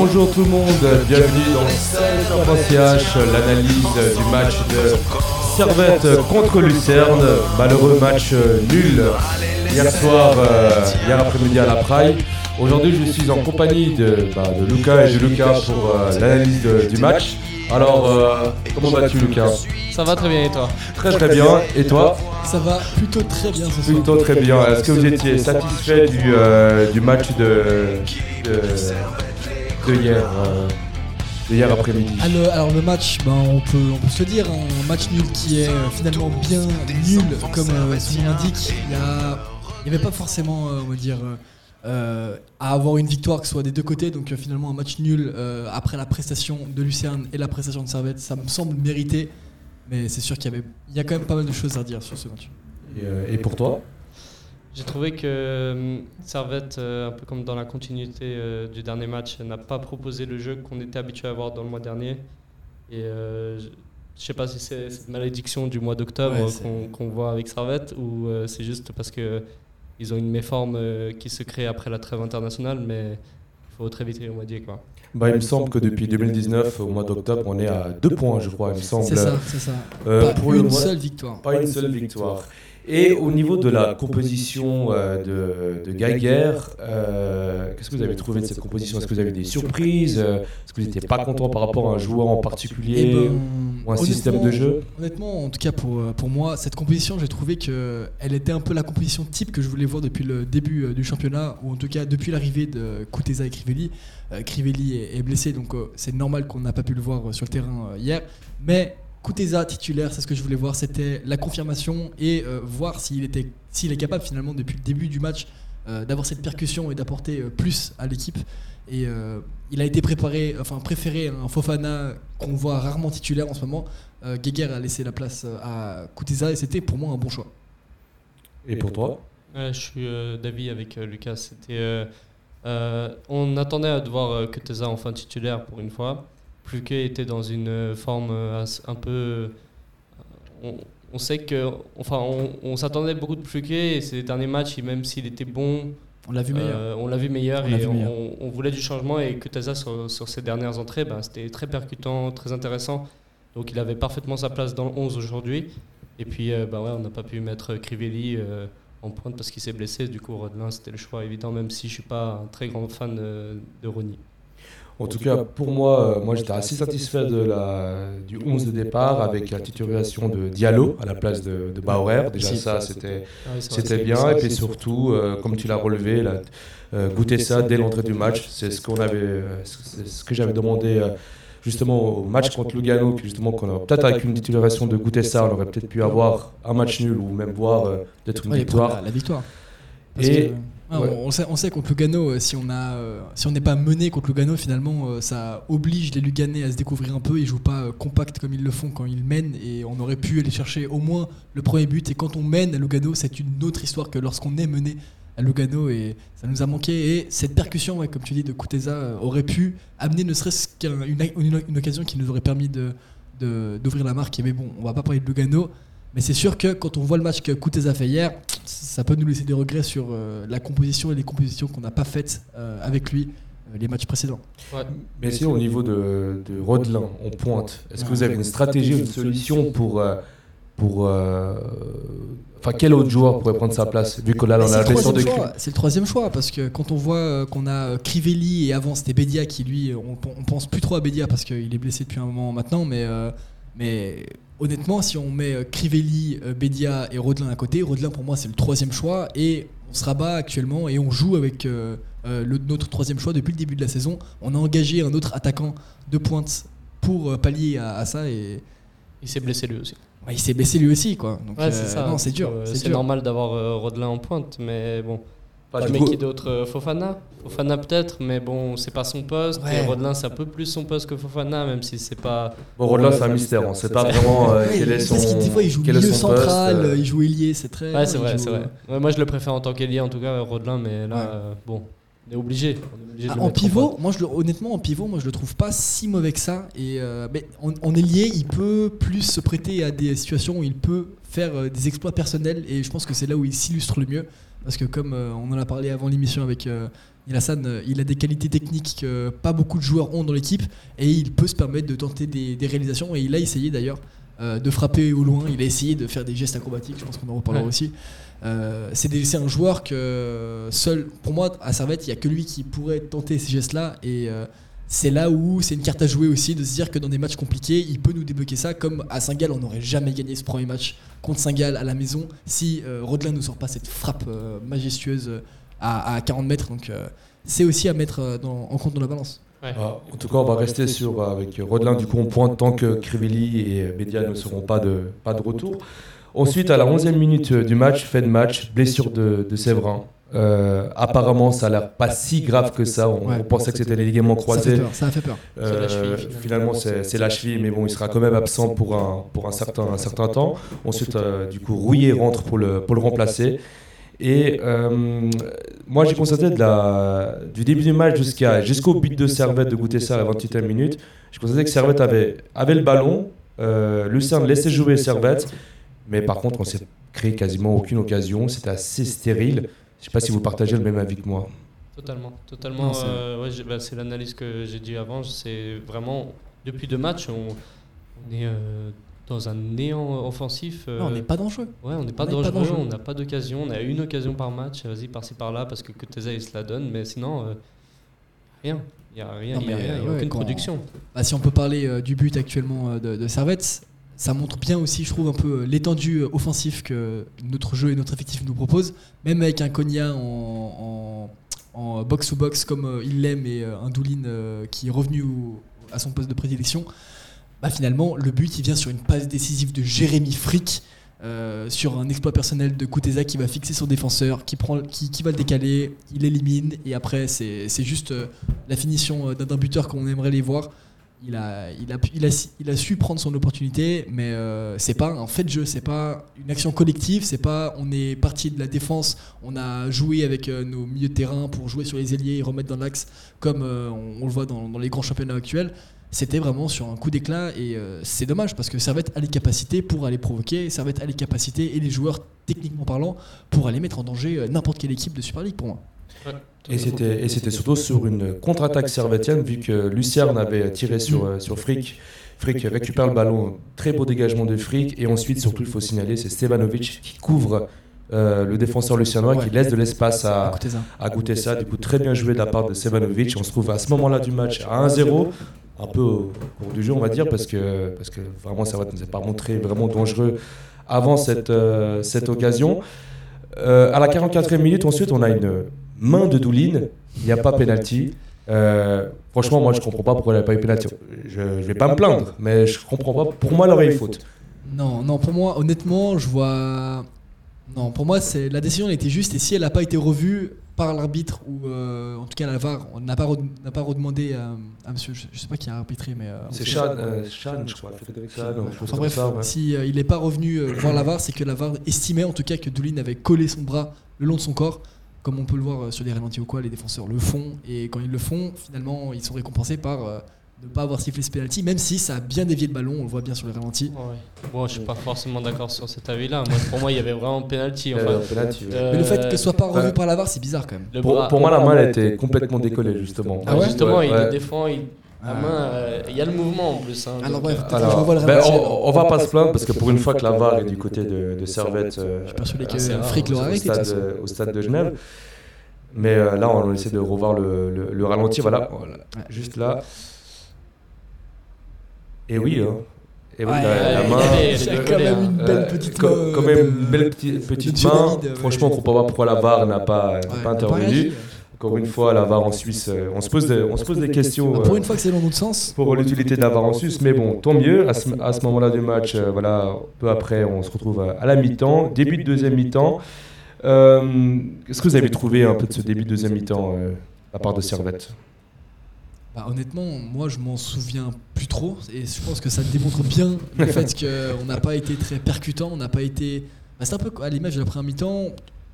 Bonjour tout le monde, bienvenue dans CH, l'analyse du match de Servette contre Lucerne. Malheureux match nul hier soir, euh, hier après-midi à la Praille. Aujourd'hui, je suis en compagnie de, bah, de Lucas et de Lucas pour euh, l'analyse du match. Alors, euh, comment vas-tu, Lucas? Ça va très bien et toi? Très très bien. Et toi? Ça va plutôt très bien ce soir. Plutôt très bien. Est-ce que vous étiez satisfait du, euh, du match de, de, de hier, euh, de hier après-midi Alors, alors le match, ben, on, peut, on peut se dire, un match nul qui est euh, finalement bien nul, comme euh, son nom l'indique. Il n'y avait pas forcément, euh, on va dire, euh, à avoir une victoire que ce soit des deux côtés. Donc euh, finalement un match nul euh, après la prestation de Lucerne et la prestation de Servette, ça me semble mérité. Mais c'est sûr qu'il y avait, il y a quand même pas mal de choses à dire sur ce match. et, et pour toi? J'ai trouvé que euh, Servette, euh, un peu comme dans la continuité euh, du dernier match, n'a pas proposé le jeu qu'on était habitué à voir dans le mois dernier. Et euh, je sais pas si c'est cette malédiction du mois d'octobre Ouais, qu'on qu'on voit avec Servette ou euh, c'est juste parce que ils ont une méforme euh, qui se crée après la trêve internationale, mais il faut très vite y remédier quoi. bah, Il me semble que depuis 2019, au mois d'octobre, on est à deux points, je crois, il me semble. C'est ça, c'est ça. Euh, pas pour le une mois- seule victoire. Pas une seule victoire. Et au niveau de la composition euh, de, de Geiger, euh, qu'est-ce que vous avez trouvé de cette composition? Est-ce que vous avez des surprises? Euh, Est-ce que vous n'étiez pas content par rapport à un joueur en particulier ben, ou un système de jeu? Honnêtement, en tout cas pour, euh, pour moi, cette composition, j'ai trouvé que elle était un peu la composition type que je voulais voir depuis le début euh, du championnat, ou en tout cas depuis l'arrivée de Kuteza et Crivelli. Euh, Crivelli est, blessé, donc euh, c'est normal qu'on n'a pas pu le voir euh, sur le terrain euh, hier. Mais Kuteza titulaire, c'est ce que je voulais voir, c'était la confirmation et euh, voir s'il était, s'il est capable finalement depuis le début du match euh, d'avoir cette percussion et d'apporter euh, plus à l'équipe. Et euh, il a été préparé, enfin préféré un Fofana qu'on voit rarement titulaire en ce moment. Euh, Geiger a laissé la place à Kuteza et c'était pour moi un bon choix. Et pour toi? Ouais, je suis euh, d'avis avec euh, Lucas. C'était, euh, euh, on attendait à devoir euh, Kuteza enfin titulaire pour une fois. Pluquet était dans une euh, forme euh, un peu. euh, on, on sait que, enfin, on, on s'attendait beaucoup de Pluquet et ces derniers matchs, même s'il était bon, On l'a vu meilleur. euh, on l'a vu meilleur On l'a et vu on, meilleur. on- on voulait du changement et Kuteza sur, sur ses dernières entrées, ben, c'était très percutant, très intéressant. Donc il avait parfaitement sa place dans le 11 aujourd'hui. Et puis euh, bah ouais, on n'a pas pu mettre Crivelli euh, en pointe parce qu'il s'est blessé. Du coup, Rodelin, c'était le choix évident, même si je suis pas un très grand fan de Ronny. En tout cas, pour moi, euh, moi j'étais assez satisfait de la, du 11 de départ avec la titularisation de Diallo à la place de, de Bauer. Déjà, Si. ça, c'était Ah C'était c'est- bien, et puis surtout, euh, comme tu l'as relevé, là, euh, goûter ça dès l'entrée du match, c'est ce qu'on avait, euh, ce que j'avais demandé euh, justement au match contre Lugano, que justement qu'on aurait peut-être avec une titularisation de goûter ça, on aurait peut-être pu avoir un match nul ou même voir euh, peut-être une Ouais, victoire. La, la victoire. Parce Et- que, ah, ouais. on, sait, on sait contre Lugano, euh, si on a, euh, si on n'est pas mené contre Lugano, finalement, euh, ça oblige les Luganais à se découvrir un peu. Ils jouent pas compact comme ils le font quand ils mènent, et on aurait pu aller chercher au moins le premier but. Et quand on mène à Lugano, c'est une autre histoire que lorsqu'on est mené à Lugano, et ça nous a manqué. Et cette percussion, ouais, comme tu dis, de Kuteza aurait pu amener ne serait-ce qu'une une, une occasion qui nous aurait permis de de- d'ouvrir la marque. Mais bon, on va pas parler de Lugano. Mais c'est sûr que quand on voit le match que Kuteza fait hier, ça peut nous laisser des regrets sur euh, la composition et les compositions qu'on n'a pas faites euh, avec lui euh, les matchs précédents. Ouais. Mais sinon, au niveau de, de Rodelin, on pointe, est-ce que vous avez une stratégie, une solution pour. euh, pour euh, Enfin, quel autre joueur pourrait prendre sa place, vu que là, on a la blessure de. C'est le troisième choix parce que quand on voit qu'on a Crivelli et avant c'était Bedia qui lui, on, on pense plus trop à Bedia parce qu'il est blessé depuis un moment maintenant, mais, euh, mais honnêtement, si on met euh, Crivelli, euh, Bedia et Rodelin à côté, Rodelin pour moi c'est le troisième choix et on se rabat actuellement et on joue avec euh, le, notre troisième choix depuis le début de la saison. On a engagé un autre attaquant de pointe pour pallier à, à ça et Il s'est blessé lui aussi. il s'est blessé lui aussi quoi. Donc, Ouais, c'est euh, ça. Non, c'est dur. C'est normal d'avoir Rodelin en pointe, mais bon. Pas tu du qui d'autre Euh, Fofana? Fofana peut-être, mais bon, c'est pas son poste. Ouais. Et Rodelin, c'est un peu plus son poste que Fofana, même si c'est pas. Bon, Rodelin, c'est un mystère, on ne sait pas vraiment euh, quel est son. parce que des fois il joue milieu poste, central, euh, il joue ailier, c'est très. Ouais, c'est vrai, joue- c'est vrai. Ouais, moi, je le préfère en tant qu'ailier, en tout cas, Rodelin, mais là, Ouais. euh, bon, on est obligé. On est obligé de Ah, le en pivot, moi je le- honnêtement en pivot, moi je le trouve pas si mauvais que ça. Et euh, mais ailier, il peut plus se prêter à des situations où il peut faire des exploits personnels. Et je pense que c'est là où il s'illustre le mieux. Parce que comme euh, on en a parlé avant l'émission avec euh, Hassan, euh, il a des qualités techniques que pas beaucoup de joueurs ont dans l'équipe et il peut se permettre de tenter des, des réalisations et il a essayé d'ailleurs euh, de frapper au loin, il a essayé de faire des gestes acrobatiques, je pense qu'on en reparlera Ouais. aussi. Euh, c'est un joueur que seul, pour moi, à Servette, il n'y a que lui qui pourrait tenter ces gestes-là et euh, c'est là où c'est une carte à jouer aussi de se dire que dans des matchs compliqués, il peut nous débloquer ça. Comme à Saint-Gall, on n'aurait jamais gagné ce premier match contre Saint-Gall à la maison si euh, Rodelin ne sort pas cette frappe euh, majestueuse euh, à, à 40 mètres. Donc euh, c'est aussi à mettre dans- en compte dans la balance. Ouais. Ah, en tout cas, on va rester sur avec Rodelin. Du coup, on pointe tant que Crivelli et Média ne seront pas de, pas de retour. Ensuite, à la 11e minute du match, fait de match, blessure de, de Séverin. Euh, apparemment, ça a l'air pas si grave que ça. On, Ouais. on pensait que c'était les ligaments Ça, fait croisés. peur, ça a fait peur. C'est la cheville, Euh, finalement. c'est la cheville, mais bon, il sera quand même absent pour un, pour un, certain, un certain temps. Ensuite, euh, du coup, Rouillet rentre pour le, pour le remplacer. Et euh, moi, j'ai constaté de la, du début du match jusqu'à, jusqu'au but de Servette de goûter ça à la 28e minute, j'ai constaté que Servette avait, avait le ballon, euh, Lucerne laissait jouer Servette, mais par contre, on s'est créé quasiment aucune occasion. C'était assez stérile. Je ne sais pas si vous partagez le même avis que moi. Totalement, totalement. C'est- euh, ouais, bah, c'est l'analyse que j'ai dit avant. C'est vraiment depuis deux matchs, on, on est euh, dans un néant offensif. euh, Non, on n'est pas dangereux. Ouais, on n'est pas on n'est pas dangereux, dangereux. on n'a pas d'occasion. On a une occasion par match, vas-y, par-ci par-là, parce que Kuteza il se la donne, mais sinon, euh, rien. Il n'y a rien, Non, il y a, mais, rien, il y a ouais, aucune production. Bah, si on peut parler euh, du but actuellement euh, de, de Servette, ça montre bien aussi, je trouve, un peu euh, l'étendue euh, offensif que notre jeu et notre effectif nous propose. Même avec un Konya en, en, en box-to-box comme euh, il l'aime et un Doulin qui est revenu à son poste de prédilection, bah, finalement, le but il vient sur une passe décisive de Jérémy Frick. sur un exploit personnel de Kuteza qui va fixer son défenseur, qui, prend, qui, va le décaler, il élimine, et après c'est juste la finition d'un buteur qu'on aimerait les voir. Il a, il, a, su prendre son opportunité, mais euh, c'est pas un fait de jeu, c'est pas une action collective, c'est pas on est parti de la défense, on a joué avec euh, nos milieux de terrain pour jouer sur les ailiers et remettre dans l'axe comme euh, on, le voit dans, les grands championnats actuels. C'était vraiment sur un coup d'éclat et c'est dommage parce que Servette a les capacités pour aller provoquer, Servette a les capacités et les joueurs techniquement parlant pour aller mettre en danger n'importe quelle équipe de Super League pour moi. Et c'était, surtout sur une contre-attaque servétienne, vu que Lucerne avait tiré sur, euh, sur Frick. Frick récupère le ballon, très beau dégagement de Frick, et ensuite, surtout, il faut signaler, c'est Stevanovic qui couvre euh, le défenseur lucernois, qui laisse de l'espace à, ça. à goûter ça. Du coup, très bien joué de la part de Stevanovic. On se trouve à ce moment-là du match à 1-0, un peu au cours du jeu, on va dire, parce que, parce que vraiment, Servette ne nous a pas montré vraiment dangereux avant cette, euh, cette occasion. Euh, à la 44e minute, ensuite, on a une main de Doulin. Il n'y a pas pénalty. Euh, franchement, moi, je comprends pas pourquoi il n'y a pas eu pénalty. Je ne vais pas me plaindre, mais je comprends pas. Pour moi, il aurait eu faute. Non, non, pour moi, honnêtement, je vois. Non, pour moi, c'est la décision elle était juste et si elle n'a pas été revue par l'arbitre ou euh, en tout cas la VAR, on n'a pas, re- n'a pas redemandé à, à monsieur, je, je sais pas qui a arbitré, mais. euh, C'est Chan, euh, Chan, je crois, Frédéric Chan, Enfin bref, ça, ouais. si euh, il n'est pas revenu euh, voir la VAR, c'est que la VAR estimait en tout cas que Doulin avait collé son bras le long de son corps, comme on peut le voir euh, sur les ralentis ou quoi, les défenseurs le font et quand ils le font, finalement, ils sont récompensés par euh, ne pas avoir sifflé ce penalty, même si ça a bien dévié le ballon, on le voit bien sur les ralentis. Ouais. Bon, je suis pas forcément d'accord sur cet avis-là. Moi, pour moi, il y avait vraiment penalty. Enfin, Euh, penalty, ouais. euh, Mais le fait que ce soit pas revu ouais. par la VAR, c'est bizarre quand même. Pour, moi, la main, elle était complètement décollée, justement. Ah ouais Justement, il le défend, il- Ah. main, euh, il y a le mouvement en plus. hein, Alors bref, euh, Alors, ben, on, on va pas se plaindre parce que pour une fois que la VAR est du côté de, de Servette euh, Je suis persuadé que c'est rare, Frick au, l'aura euh, au stade de Genève. Mais euh, là, on essaie de revoir le, le- le ralenti. Voilà, voilà, Ouais. juste là. Et oui, hein. Et oui, Ouais, la, la il main. Il il quand même un- une belle euh, petite co- main. quand euh, même de- une belle petite, petite Dieu main. David, ouais. Franchement, on ne comprend pas pourquoi la VAR n'a pas, Ouais, pas il intervenu. Encore une fois, la VAR en Suisse, euh, on se pose des, on se pose des questions. Bah, Pour euh, une fois que c'est dans notre sens. pour l'utilité de la VAR en Suisse, mais bon, tant mieux. À ce, à ce moment-là du match, euh, voilà, peu après, on se retrouve à, à la mi-temps, début de deuxième mi-temps. Euh, Qu'est-ce que vous avez trouvé un peu de ce début de deuxième mi-temps, euh, à part de Servette? Bah, honnêtement, moi je m'en souviens plus trop et je pense que ça démontre bien le fait qu'on n'a pas été très percutant, on n'a pas été. Bah, c'est un peu à l'image de la première mi-temps.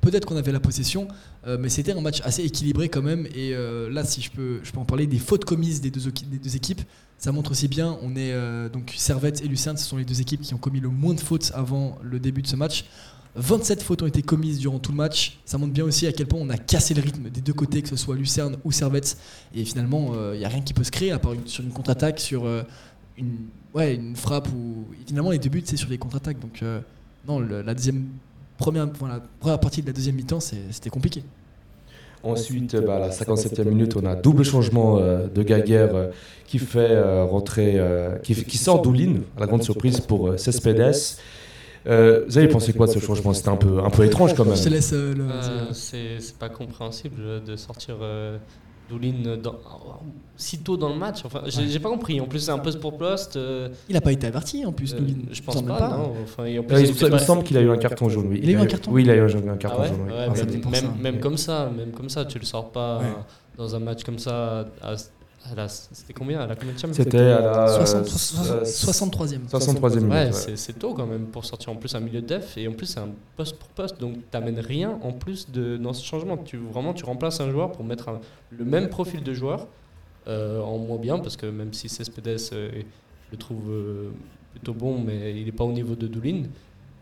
Peut-être qu'on avait la possession, euh, mais c'était un match assez équilibré quand même. Et euh, là, si je peux, je peux en parler des fautes commises des deux, équipes, ça montre aussi bien. On est euh, donc Servette et Lucerne, ce sont les deux équipes qui ont commis le moins de fautes avant le début de ce match. 27 fautes ont été commises durant tout le match. Ça montre bien aussi à quel point on a cassé le rythme des deux côtés, que ce soit Lucerne ou Servette. Et finalement, il n'y a rien qui peut se créer à part sur une contre-attaque, sur une, frappe. Ou... finalement, les deux buts, c'est sur des contre-attaques. Donc, non, la deuxième première, la première partie de la deuxième mi-temps, c'était compliqué. Ensuite, bah, à la 57e minute, on a double changement euh, de Gaguerre euh, qui fait euh, rentrer, qui, qui, sort d'Oulin, à la grande surprise pour Cespedes. vous avez pensé quoi de ce changement? C'était un peu, un peu étrange quand même. Je te laisse le... C'est pas compréhensible de sortir Doulin dans, si tôt dans le match. Enfin, j'ai pas compris. En plus, c'est un poste pour poste. Euh, il a pas été averti en plus, euh, Doulin. Je pense pas. Enfin, il, me semble qu'il a eu un carton jaune. Oui. Il, a eu un carton. Oui, il a eu un, carton ah jaune. Ah, même, même, comme ça, même comme ça, tu le sors pas dans un match comme ça à, c'était combien? À la C'était à la 63e. 63e minute. Ouais, c'est tôt quand même pour sortir en plus un milieu de def et en plus c'est un poste pour poste donc t'amènes rien en plus de dans ce changement. Tu vraiment tu remplaces un joueur pour mettre le même profil de joueur euh, en moins bien parce que même si Cespedes euh, je le trouve euh, plutôt bon mais il n'est pas au niveau de Doulin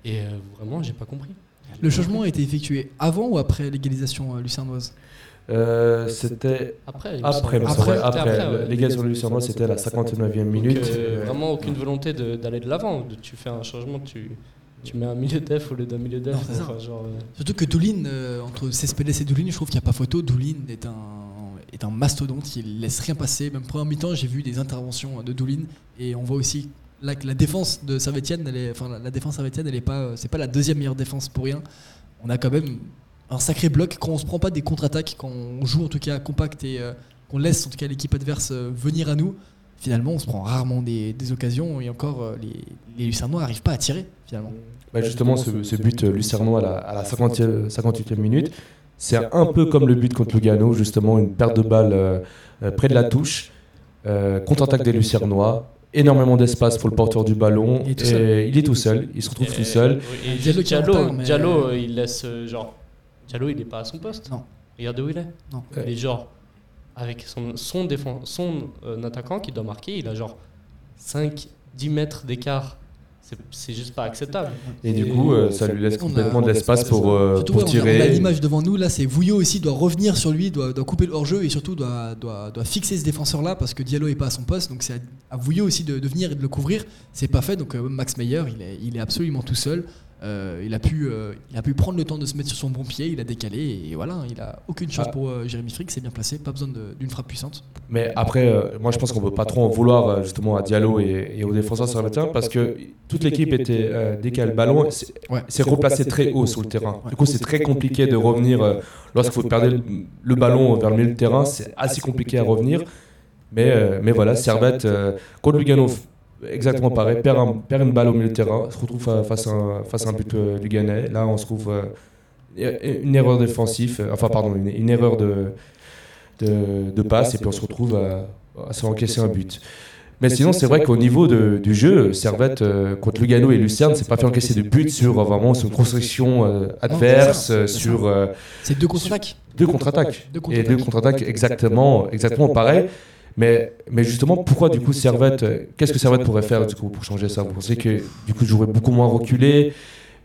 et vraiment j'ai pas compris. Le changement a été effectué avant ou après l'égalisation lucernoise euh, c'était après, après, après, après, les gars sur le c'était la 59e minute. Euh, vraiment aucune volonté d'aller de l'avant. Tu fais un changement, tu, tu mets un milieu def au lieu d'un milieu def. genre, euh. Surtout que Doulin, entre Cespedes et Doulin, je trouve qu'il n'y a pas photo. Doulin est un, est un mastodonte, il laisse rien passer. Même première mi-temps, j'ai vu des interventions de Doulin et on voit aussi que la défense de Servetienne, elle est, enfin la, défense Servetienne, elle est pas, c'est pas la deuxième meilleure défense pour rien. On a quand même un sacré bloc quand on se prend pas des contre-attaques, quand on joue en tout cas compact et euh, qu'on laisse en tout cas l'équipe adverse euh, venir à nous. Finalement, on se prend rarement des, occasions et encore euh, les, les Lucernois n'arrivent pas à tirer finalement. Bah, justement, ce, but Lucernois à la, 58e minute, c'est un peu comme le but contre Lugano, justement une perte de balle près de la touche, contre-attaque des Lucernois, énormément d'espace pour le porteur du ballon. Il est, et il, est tout seul, il se retrouve tout seul. Diallo, Diallo, il laisse genre Diallo, il n'est pas à son poste. Non. Regardez où il est. Non. Il est genre, avec son, son, son euh, attaquant qui doit marquer, il a genre 5-10 mètres d'écart. C'est juste pas acceptable. Et, du coup, euh, ça lui laisse complètement de l'espace pour, euh, pour tirer. On a, l'image devant nous, là, c'est Vouillot aussi doit revenir sur lui, doit, doit couper le hors-jeu et surtout doit, doit, doit, fixer ce défenseur-là parce que Diallo est pas à son poste. Donc c'est à, Vouillot aussi de, de, venir et de le couvrir. C'est pas fait. Donc Max Meyer, il est, il est absolument tout seul. Euh, il, a pu, euh, il a pu prendre le temps de se mettre sur son bon pied, il a décalé et voilà, il a aucune chance ah. pour euh, Jérémy Frick, c'est bien placé, pas besoin d'une frappe puissante. Mais après, moi je pense qu'on ne peut pas trop en vouloir justement à Diallo et, aux défenseurs sur le terrain parce que toute l'équipe était décalée. Le ballon s'est replacé très haut sur le terrain. Du coup, c'est très compliqué de revenir lorsqu'il faut perdre le ballon vers le milieu du terrain, c'est assez compliqué à revenir. Mais, mais voilà, Servette contre Lugano exactement pareil, perd, une balle au milieu de terrain, se retrouve face à un, face à un but euh, du Ghana. Là, on se trouve euh, une erreur défensive, euh, enfin, pardon, une, erreur de, de, passe, et puis on se retrouve à, se encaisser un but. Mais sinon, c'est vrai qu'au niveau du jeu, Servette contre Lugano et Lucerne, c'est pas fait encaisser de but sur vraiment sur une construction adverse, sur. c'est deux contre-attaques. Deux contre-attaques. et deux contre-attaques exactement, exactement pareil. Mais, mais justement, pourquoi du coup Servette, qu'est-ce que Servette pourrait faire du coup pour changer ça Vous pensez que du coup j'aurais beaucoup moins reculé,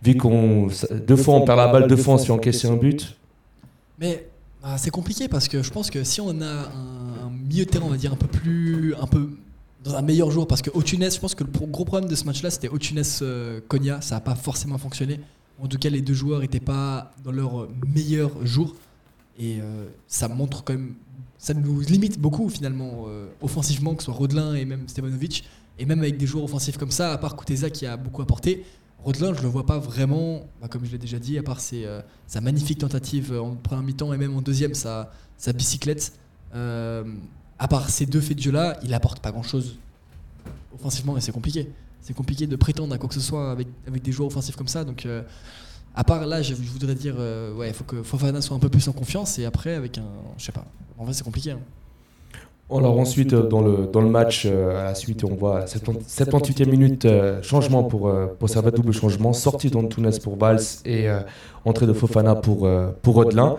vu qu'on deux fois on perd la balle, deux fois on se fait encaisser un but Mais bah, c'est compliqué parce que je pense que si on a un, milieu de terrain, on va dire un peu plus, un peu dans un meilleur jour, parce que Otunes, je pense que le gros problème de ce match-là, c'était Otunes euh, ça n'a pas forcément fonctionné. En tout cas, les deux joueurs n'étaient pas dans leur meilleur jour. Et euh, ça montre quand même ça nous limite beaucoup finalement euh, offensivement, que ce soit Rodelin et même Stevanovic. Et même avec des joueurs offensifs comme ça, à part Kuteza qui a beaucoup apporté, Rodelin, je le vois pas vraiment, bah, comme je l'ai déjà dit, à part ses, euh, sa magnifique tentative en première mi-temps et même en deuxième, sa, sa bicyclette. Euh, à part ces deux faits de jeu-là, il apporte pas grand-chose offensivement et c'est compliqué. C'est compliqué de prétendre à quoi que ce soit avec, avec des joueurs offensifs comme ça. Donc à part là, je, voudrais dire, euh, ouais, il faut que Fofana soit un peu plus en confiance et après, avec un. Je sais pas. En vrai, c'est compliqué. Hein. Alors ensuite, dans le, dans le match, euh, à la suite, on voit 78e minute, euh, changement pour, pour Servette, double changement, sortie d'Antunes pour Valls et entrée de Fofana pour, pour Rodelin.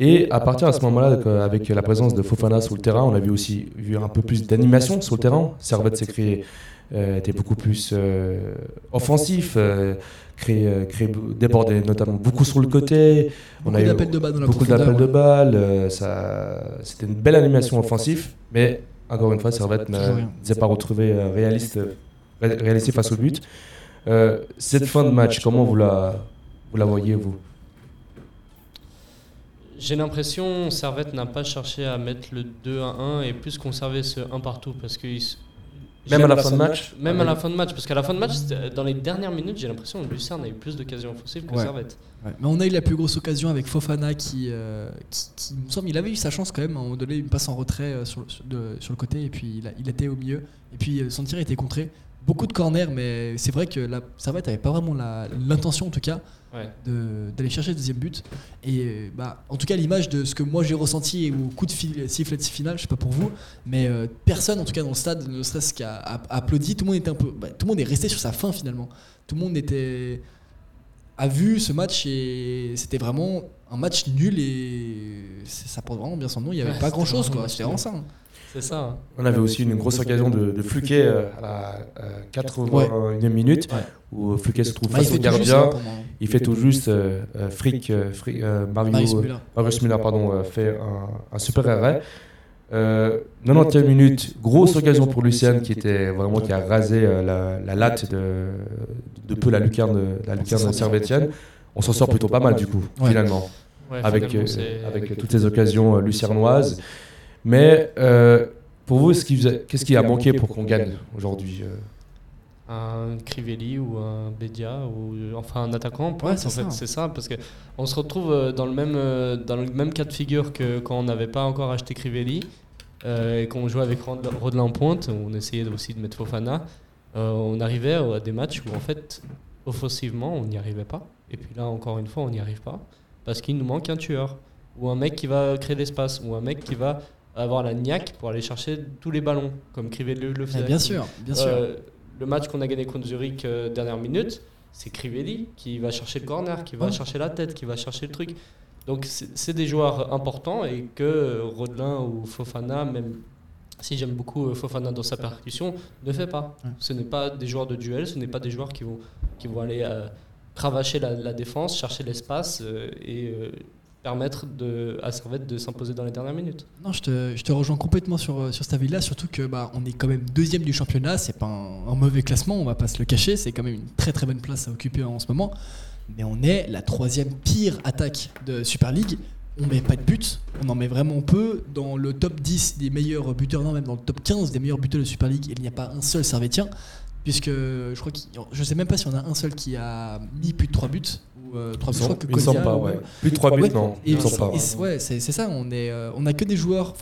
Et à partir de ce moment-là, avec la présence de Fofana sur le terrain, on a vu aussi vu un peu plus d'animation sur le terrain. Servette s'est créé euh, était beaucoup plus euh, offensif, euh, créer, euh, créer, déborder notamment beaucoup sur le côté. Beaucoup d'appels de balles dans la beaucoup d'appels de balles. euh, ça, c'était une belle animation offensive, mais encore une fois, Servette ne s'est pas retrouvé euh, réaliste, ré- réaliste face au but. Euh, cette fin de match, comment vous la, vous la voyez vous? J'ai l'impression Servette n'a pas cherché à mettre le 2 à 1 et plus conserver ce 1 partout parce que ils- Même à la fin de match Même à la fin de match, parce qu'à la fin de match, c'était- dans les dernières minutes, j'ai l'impression que Lucerne a eu plus d'occasions offensives que Ouais. Servette. Ouais. Mais on a eu la plus grosse occasion avec Fofana qui, euh, qui, qui, il me semble, il avait eu sa chance quand même. À un moment donné, une passe en retrait euh, sur, le- sur, de- sur le côté et puis il, a- il était au milieu. Et puis euh, son tir a été contré. Beaucoup de corners, mais c'est vrai que la Servette avait pas vraiment l'intention en tout cas Ouais. d'aller chercher le deuxième but. Et bah, en tout cas, l'image de ce que moi j'ai ressenti au coup de fil- sifflet de finale, je sais pas pour vous, mais euh, personne en tout cas dans le stade ne serait-ce qu'à applaudi. Tout le monde était un peu, bah, tout le monde est resté sur sa fin finalement. Tout le monde était a vu ce match et c'était vraiment un match nul et ça porte vraiment bien son nom. Il y avait Ouais, pas grand chose quoi. C'était vraiment ça. Hein. C'est ça. hein. On avait aussi une grosse occasion de, de Fluquet euh, à la euh, 81e minute, Ouais. où Fluquet se trouve Bah, il face au gardien. hein. Il fait tout juste, euh, euh, Frick, euh, euh, Marius euh, Müller, pardon, euh, fait un, super arrêt. Euh, 90e minute, grosse occasion pour Lucien qui était vraiment qui a rasé euh, la, la latte de, de peu la lucarne de la lucarne servétienne. On s'en sort plutôt pas mal du coup, Ouais. finalement, Ouais, avec, euh, avec toutes les occasions euh, lucernoises. Mais euh, pour vous, ce qui vous a- qu'est-ce qui a manqué pour qu'on gagne aujourd'hui euh un Crivelli ou un Bedia ou enfin un attaquant en pointe, Ouais, c'est en fait ça. c'est ça parce que on se retrouve euh, dans le même dans le même cas de figure que quand on n'avait pas encore acheté Crivelli euh, et qu'on jouait avec Rod- Rodelin en pointe on essayait aussi de mettre Fofana euh, on arrivait à des matchs où en fait offensivement on n'y arrivait pas et puis là encore une fois on n'y arrive pas parce qu'il nous manque un tueur ou un mec qui va créer l'espace ou un mec qui va avoir la niaque pour aller chercher tous les ballons comme Crivelli le faisait bien sûr, bien sûr. euh, le match qu'on a gagné contre Zurich euh, dernière minute, c'est Crivelli qui va chercher le corner, qui va Ouais. chercher la tête, qui va chercher le truc. Donc c'est des joueurs importants et que euh, Rodelin ou Fofana, même si j'aime beaucoup Fofana dans sa percussion, ne fait pas. Ouais. Ce n'est pas des joueurs de duel, ce n'est pas des joueurs qui vont, qui vont aller euh, cravacher la, la défense, chercher l'espace euh, et euh, permettre à Servette de s'imposer dans les dernières minutes. Non, je te, rejoins complètement sur, euh, sur cet avis-là, surtout que bah, on est quand même deuxième du championnat, c'est pas un, mauvais classement, on va pas se le cacher, c'est quand même une très très bonne place à occuper en ce moment. Mais on est la troisième pire attaque de Super League. On met pas de but, on en met vraiment peu. Dans le top 10 des meilleurs buteurs, non, même dans le top 15 des meilleurs buteurs de Super League, il n'y a pas un seul Servetien. Puisque je crois qu'il, je sais même pas si on a un seul qui a mis plus de 3 buts. Euh, trois buts. Je crois que Il me semble Konya, pas, ou- ouais. Plus de 3 buts, Ouais, non. et pas. ouais, c'est ça. On est, euh, on a que des joueurs.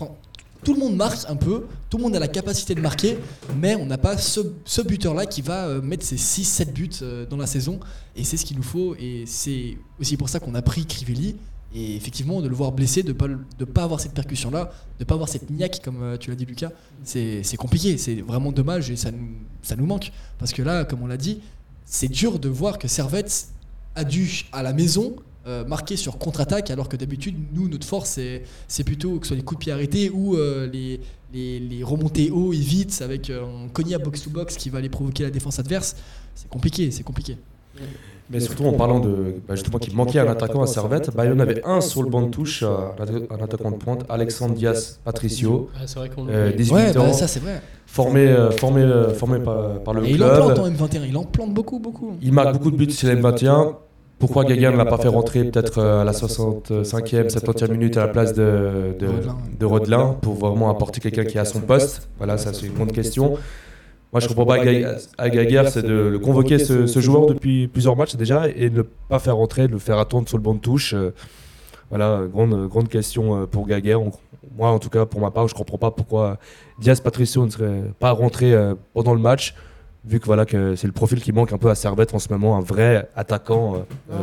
Tout le monde marque un peu. Tout le monde a la capacité de marquer, mais on n'a pas ce, ce buteur-là qui va euh, mettre ses 6-7 buts euh, dans la saison. Et c'est ce qu'il nous faut. Et c'est aussi pour ça qu'on a pris Crivelli. Et effectivement, de le voir blessé, de pas le- de pas avoir cette percussion-là, de pas avoir cette niaque, comme euh, tu l'as dit, Lucas, c'est c'est compliqué. C'est vraiment dommage et ça nous, ça nous manque. Parce que là, comme on l'a dit, c'est dur de voir que Servette a dû, à la maison, euh, marquer sur contre-attaque, alors que d'habitude, nous, notre force, c'est plutôt que ce soit les coups de pied arrêtés ou euh, les, les, les remontées haut et vite avec euh, un cognac box-to-box qui va aller provoquer la défense adverse. C'est compliqué, c'est compliqué. Mais surtout en parlant de bah, justement qu'il manquait un attaquant à Servette, Bayonne avait un sur le banc de touche, euh, un attaquant de pointe, Alexandre Diaz Patricio, Ouais, c'est vrai qu'on euh, l'oublie. 18 Ouais, bah, ans, ça c'est vrai. formé, euh, formé, euh, formé par, par le Et il en plante club. en M21, il en plante beaucoup, beaucoup. Il marque beaucoup de buts sur les M21. Pourquoi Gaguin ne l'a pas fait rentrer peut-être euh, à la 65e, 70e minute à la place de, de Rodelin pour vraiment apporter quelqu'un qui est à son poste Voilà, ça c'est une grande question. Moi je comprends pas Gaguerre, c'est de le convoquer ce, ce joueur depuis plusieurs matchs déjà et ne pas faire rentrer, de le faire attendre sur le banc de touche. Euh, Voilà, grande, grande question euh, pour Gaguerre. Moi en tout cas, pour ma part, je comprends pas pourquoi Diaz Patricio ne serait pas rentré euh, pendant le match vu que voilà que c'est le profil qui manque un peu à Servette en ce moment, un vrai attaquant euh,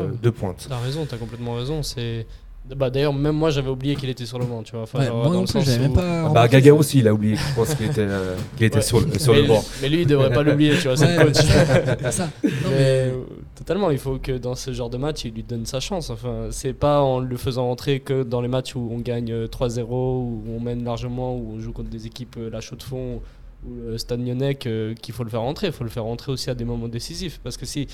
Ouais. de pointe. T'as raison, t'as complètement raison. C'est bah, d'ailleurs même moi j'avais oublié qu'il était sur le banc, tu vois. Enfin, Ouais, genre, moi dans non le plus, sens j'avais même où- pas. bah remarqué Gaguerre ça. aussi, il a oublié, je pense qu'il était, euh, qu'il était Ouais. sur, le- sur mais, le banc. mais lui il devrait pas l'oublier, tu vois, c'est Ouais, le coach. c'est ça, c'est ça. Non, Mais, mais- euh, totalement, il faut que dans ce genre de match, il lui donne sa chance. Enfin, c'est pas en le faisant rentrer que dans les matchs où on gagne euh, 3-0, où on mène largement, où on joue contre des équipes euh, la chaux de fond, ou le Stade Lyonnais que- qu'il faut le faire rentrer. Il faut le faire rentrer aussi à des moments décisifs. Parce que si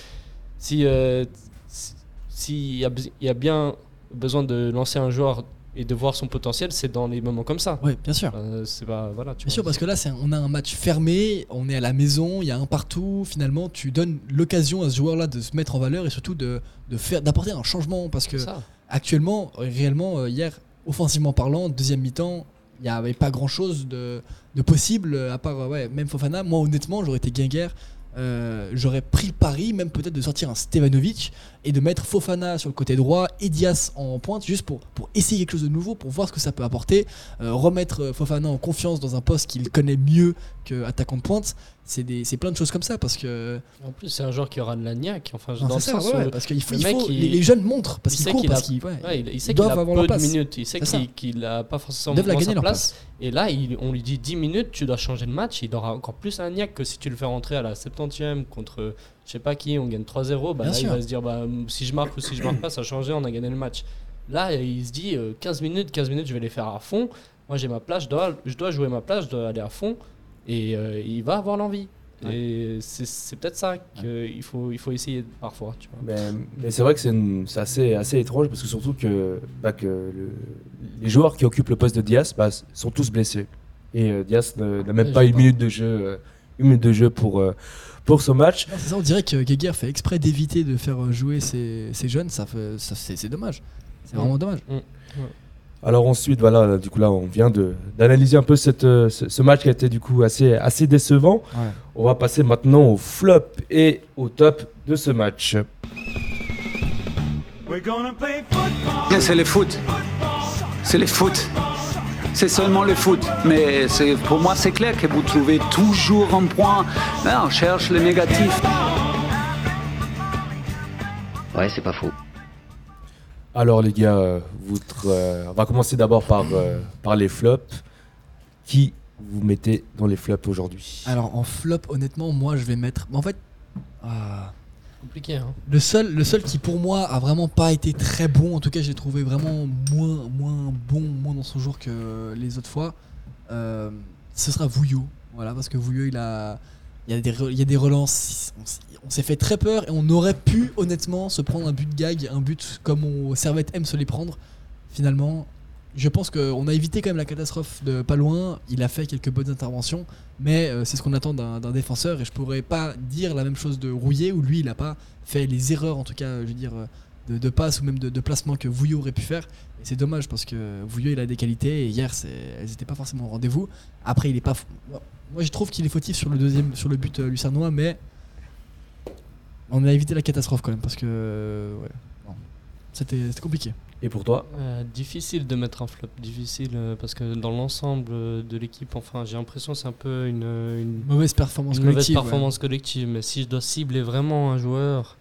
si euh, si- s'il y, a bes- il y a bien besoin de lancer un joueur et de voir son potentiel, c'est dans les moments comme ça. Ouais, bien sûr. Euh, c'est pas voilà. Tu Bien vois. sûr, parce que là, un- on a un match fermé, on est à la maison, il y a un partout. Finalement, tu donnes l'occasion à ce joueur-là de se mettre en valeur et surtout de, de faire, d'apporter un changement. Parce que ça. actuellement, réellement, euh, hier, offensivement parlant, deuxième mi-temps, il n'y avait pas grand-chose de, de possible, à part, ouais, même Fofana. Moi, honnêtement, j'aurais été guinguerre. Euh, j'aurais pris le pari, même peut-être de sortir un Stevanovic et de mettre Fofana sur le côté droit et Diaz en pointe, juste pour, pour essayer quelque chose de nouveau, pour voir ce que ça peut apporter. Euh, remettre euh, Fofana en confiance dans un poste qu'il connaît mieux qu'attaquant de pointe. C'est plein de choses comme ça parce que. En plus, c'est un joueur qui aura de la niaque. Enfin, Non, dans le ça, sens ouais, où- ouais, parce qu'il faut, le il mec, faut- il- les, les jeunes montrent parce il qu'ils courent, qu'il parce a- qu'ils. ouais. Ouais, il, sait doivent a avoir peu leur de minutes, il sait qu'il qu'il a pas forcément la sa gagner, leur place. Et là, on lui dit 10 minutes, tu dois changer de match. Il aura encore plus un niaque que si tu le fais rentrer à la 70e contre je sais pas qui, on gagne 3-0. Bah, là, il va se dire bah, si je marque ou si je marque pas, ça a changé, on a gagné le match. Là, il se dit euh, 15 minutes, 15 minutes, je vais les faire à fond. Moi, j'ai ma place, je dois, je dois jouer ma place, je dois aller à fond. Et euh, il va avoir l'envie. Et c'est c'est peut-être ça qu'il faut, il faut essayer parfois. Tu vois. Mais, mais c'est vrai que c'est assez, assez étrange parce que surtout que, bah, que le- les joueurs qui occupent le poste de Diaz bah, sont tous blessés. Et euh, Diaz n'a même Ouais, pas une minute de jeu, euh, une minute de jeu pour, euh, pour ce match. Non, c'est ça, on dirait que Geiger fait exprès d'éviter de faire jouer ces, ces jeunes. Ça, fait- ça c'est dommage. C'est Mm. vraiment dommage. Alors ensuite, voilà, du coup là, on vient d'analyser un peu cette, euh, ce, ce match qui a été du coup assez, assez décevant. On va passer maintenant au flop et au top de ce match. C'est le foot. C'est le foot. C'est seulement le foot. Mais c'est- pour moi, c'est clair que vous trouvez toujours un point. Ah, on cherche le négatif. Ouais, c'est pas faux. Alors les gars, euh, vous tr- euh, on va commencer d'abord par, euh, par les flops. Qui vous mettez dans les flops aujourd'hui? Alors en flop, honnêtement, moi je vais mettre. En fait, ah, Hein. le seul, le seul qui pour moi a vraiment pas été très bon. En tout cas, j'ai trouvé vraiment moins, moins bon, moins dans son jour que les autres fois. euh, ce sera Vouillot. Voilà, parce que Vouillot, il a, il y a des, il y a des relances. On s'est fait très peur et on aurait pu honnêtement se prendre un but de gag, un but comme on Servette aime se les prendre. Finalement, je pense qu'on a évité quand même la catastrophe de pas loin. Il a fait quelques bonnes interventions, mais euh, c'est ce qu'on attend d'un défenseur. Et je pourrais pas dire la même chose de Rouillet, où lui, il a pas fait les erreurs, en tout cas, je veux dire, euh, de, passe ou même de, placement que Vouillot aurait pu faire. Et c'est dommage parce que Vouillot, il a des qualités et hier, elles n'étaient pas forcément au rendez-vous. Après, il est pas. Moi, je trouve qu'il est fautif sur le deuxième, sur le but euh, lucernois, mais on a évité la catastrophe quand même parce que c'était compliqué. Et pour toi Euh, difficile de mettre un flop, difficile euh, parce que dans l'ensemble euh, de l'équipe, enfin j'ai l'impression que c'est un peu une, une, Mauvaise performance une mauvaise collective. ouais. performance collective. Mais si je dois cibler vraiment un joueur,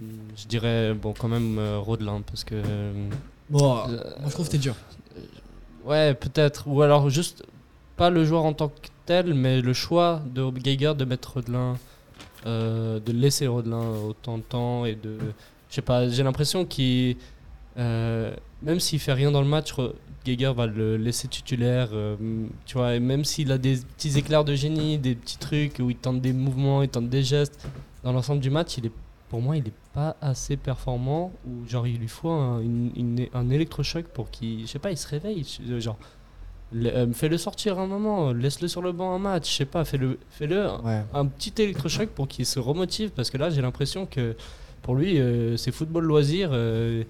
hmm, je dirais bon quand même euh, Rodelin parce que Bon, Euh, moi je trouve que c'était dur. ouais peut-être ou alors juste pas le joueur en tant que tel, mais le choix de Geiger de mettre Rodelin, euh, de laisser Rodelin autant de temps et de je sais pas, j'ai l'impression qu'il euh, même s'il fait rien dans le match, Geiger va le laisser titulaire, euh, tu vois, et même s'il a des petits éclairs de génie, des petits trucs où il tente des mouvements, il tente des gestes, dans l'ensemble du match, il est, pour moi, il est pas assez performant, ou genre il lui faut un, une- une- un électrochoc pour qu'il, je sais pas, il se réveille, je- genre, le- euh, fais-le sortir un moment, laisse-le sur le banc un match, je sais pas, fais-le, fais-le Ouais. un petit électrochoc pour qu'il se remotive parce que là j'ai l'impression que pour lui euh, c'est football loisir euh,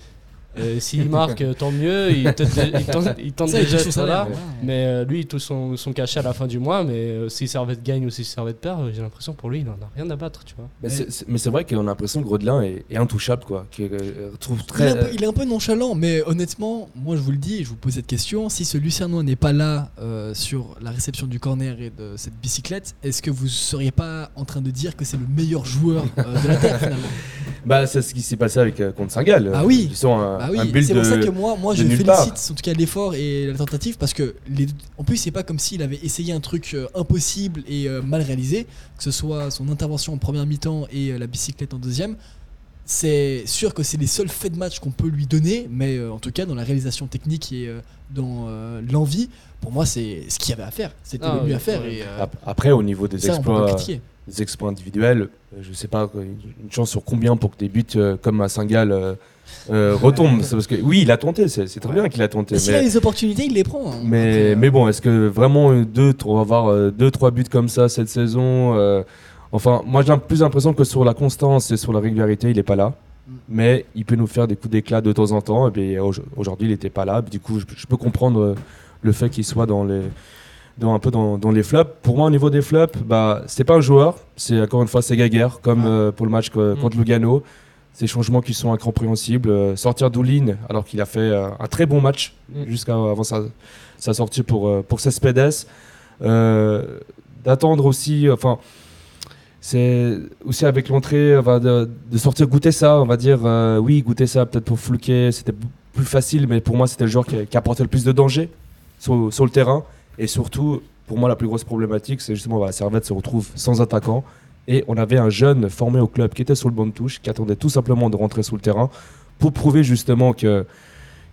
euh, s'il marque euh, tant mieux il, tente il tente, il tente Ça, gestes salaire, là ouais. mais euh, lui il touche son, son cachet à la fin du mois mais euh, si Servette gagne ou si Servette perd euh, j'ai l'impression pour lui il en a rien à battre tu vois Mais c'est- c'est mais c'est vrai qu'on a l'impression que Rodelin est, est intouchable, quoi. Il est, un peu, il est un peu nonchalant, mais honnêtement, moi je vous le dis, et je vous pose cette question, si ce Lucernois n'est pas là euh, sur la réception du corner et de cette bicyclette, est-ce que vous seriez pas en train de dire que c'est le meilleur joueur euh, de la Terre finalement? Bah, c'est ce qui s'est passé avec euh, contre Saint-Gall. Ah oui. Ils sont un, Bah un oui, c'est pour ça que moi, moi je félicite part. en tout cas l'effort et la tentative parce que les, en plus c'est pas comme s'il avait essayé un truc euh, impossible et euh, mal réalisé, que ce soit son intervention en première mi-temps et euh, la bicyclette en deuxième. c'est sûr que c'est les seuls faits de match qu'on peut lui donner, mais euh, en tout cas dans la réalisation technique et euh, dans euh, l'envie, pour moi c'est ce qu'il y avait à faire. C'était Ah, le mieux oui, à faire. Et, euh, Après, au niveau des ça, on peut pas le exploits. Des exploits individuels, euh, je sais pas, une chance sur combien pour que des buts euh, comme à Saint-Gall euh, euh, retombent. C'est parce que oui, il a tenté, c'est très bien qu'il a tenté. Mais s'il a les opportunités, il les prend. hein. mais, bon, est-ce que vraiment deux, trois- on va avoir deux, trois buts comme ça cette saison Enfin, moi j'ai plus l'impression que sur la constance et sur la régularité, il est pas là. Mm. Mais il peut nous faire des coups d'éclat de temps en temps. Et aujourd'hui, il n'était pas là. Du coup, je, je peux comprendre le fait qu'il soit dans les, dans un peu dans, dans les flops. Pour moi, au niveau des flops, bah, c'est pas un joueur. C'est encore une fois, c'est Gaguerre, comme euh, pour le match Mm. contre Lugano. Ces changements qui sont incompréhensibles. Euh, sortir Doulin, alors qu'il a fait euh, un très bon match Mm. jusqu'à avant sa, sa sortie pour, euh, pour Cespedes. Euh, D'attendre aussi, enfin, c'est aussi avec l'entrée, de, de sortir goûter ça, on va dire, euh, oui, goûter ça, peut-être pour Flouquet, c'était plus facile, mais pour moi, c'était le joueur qui, qui apportait le plus de danger sur, sur le terrain. Et surtout, pour moi, la plus grosse problématique, c'est justement, bah, Servette se retrouve sans attaquant. Et on avait un jeune formé au club qui était sur le banc de touche, qui attendait tout simplement de rentrer sur le terrain pour prouver justement que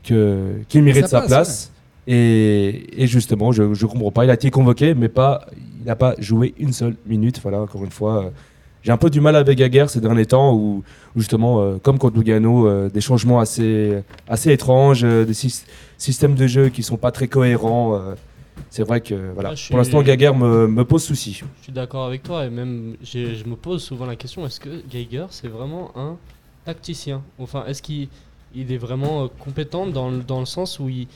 qu'il mérite Sa place. Et, et justement, je ne comprends pas. Il a été convoqué, mais pas, il n'a pas joué une seule minute. Voilà, encore une fois. euh, J'ai un peu du mal avec Gaguerre ces derniers temps, où, où justement, euh, comme contre Lugano, euh, des changements assez, assez étranges, des sys- systèmes de jeu qui sont pas très cohérents. C'est vrai que voilà. Ah, pour l'instant, Gaguerre me, me pose souci. Je suis d'accord avec toi et même je me pose souvent la question est-ce que Geiger c'est vraiment un tacticien? Enfin, est-ce qu'il il est vraiment euh, compétent dans, le- dans le sens où il,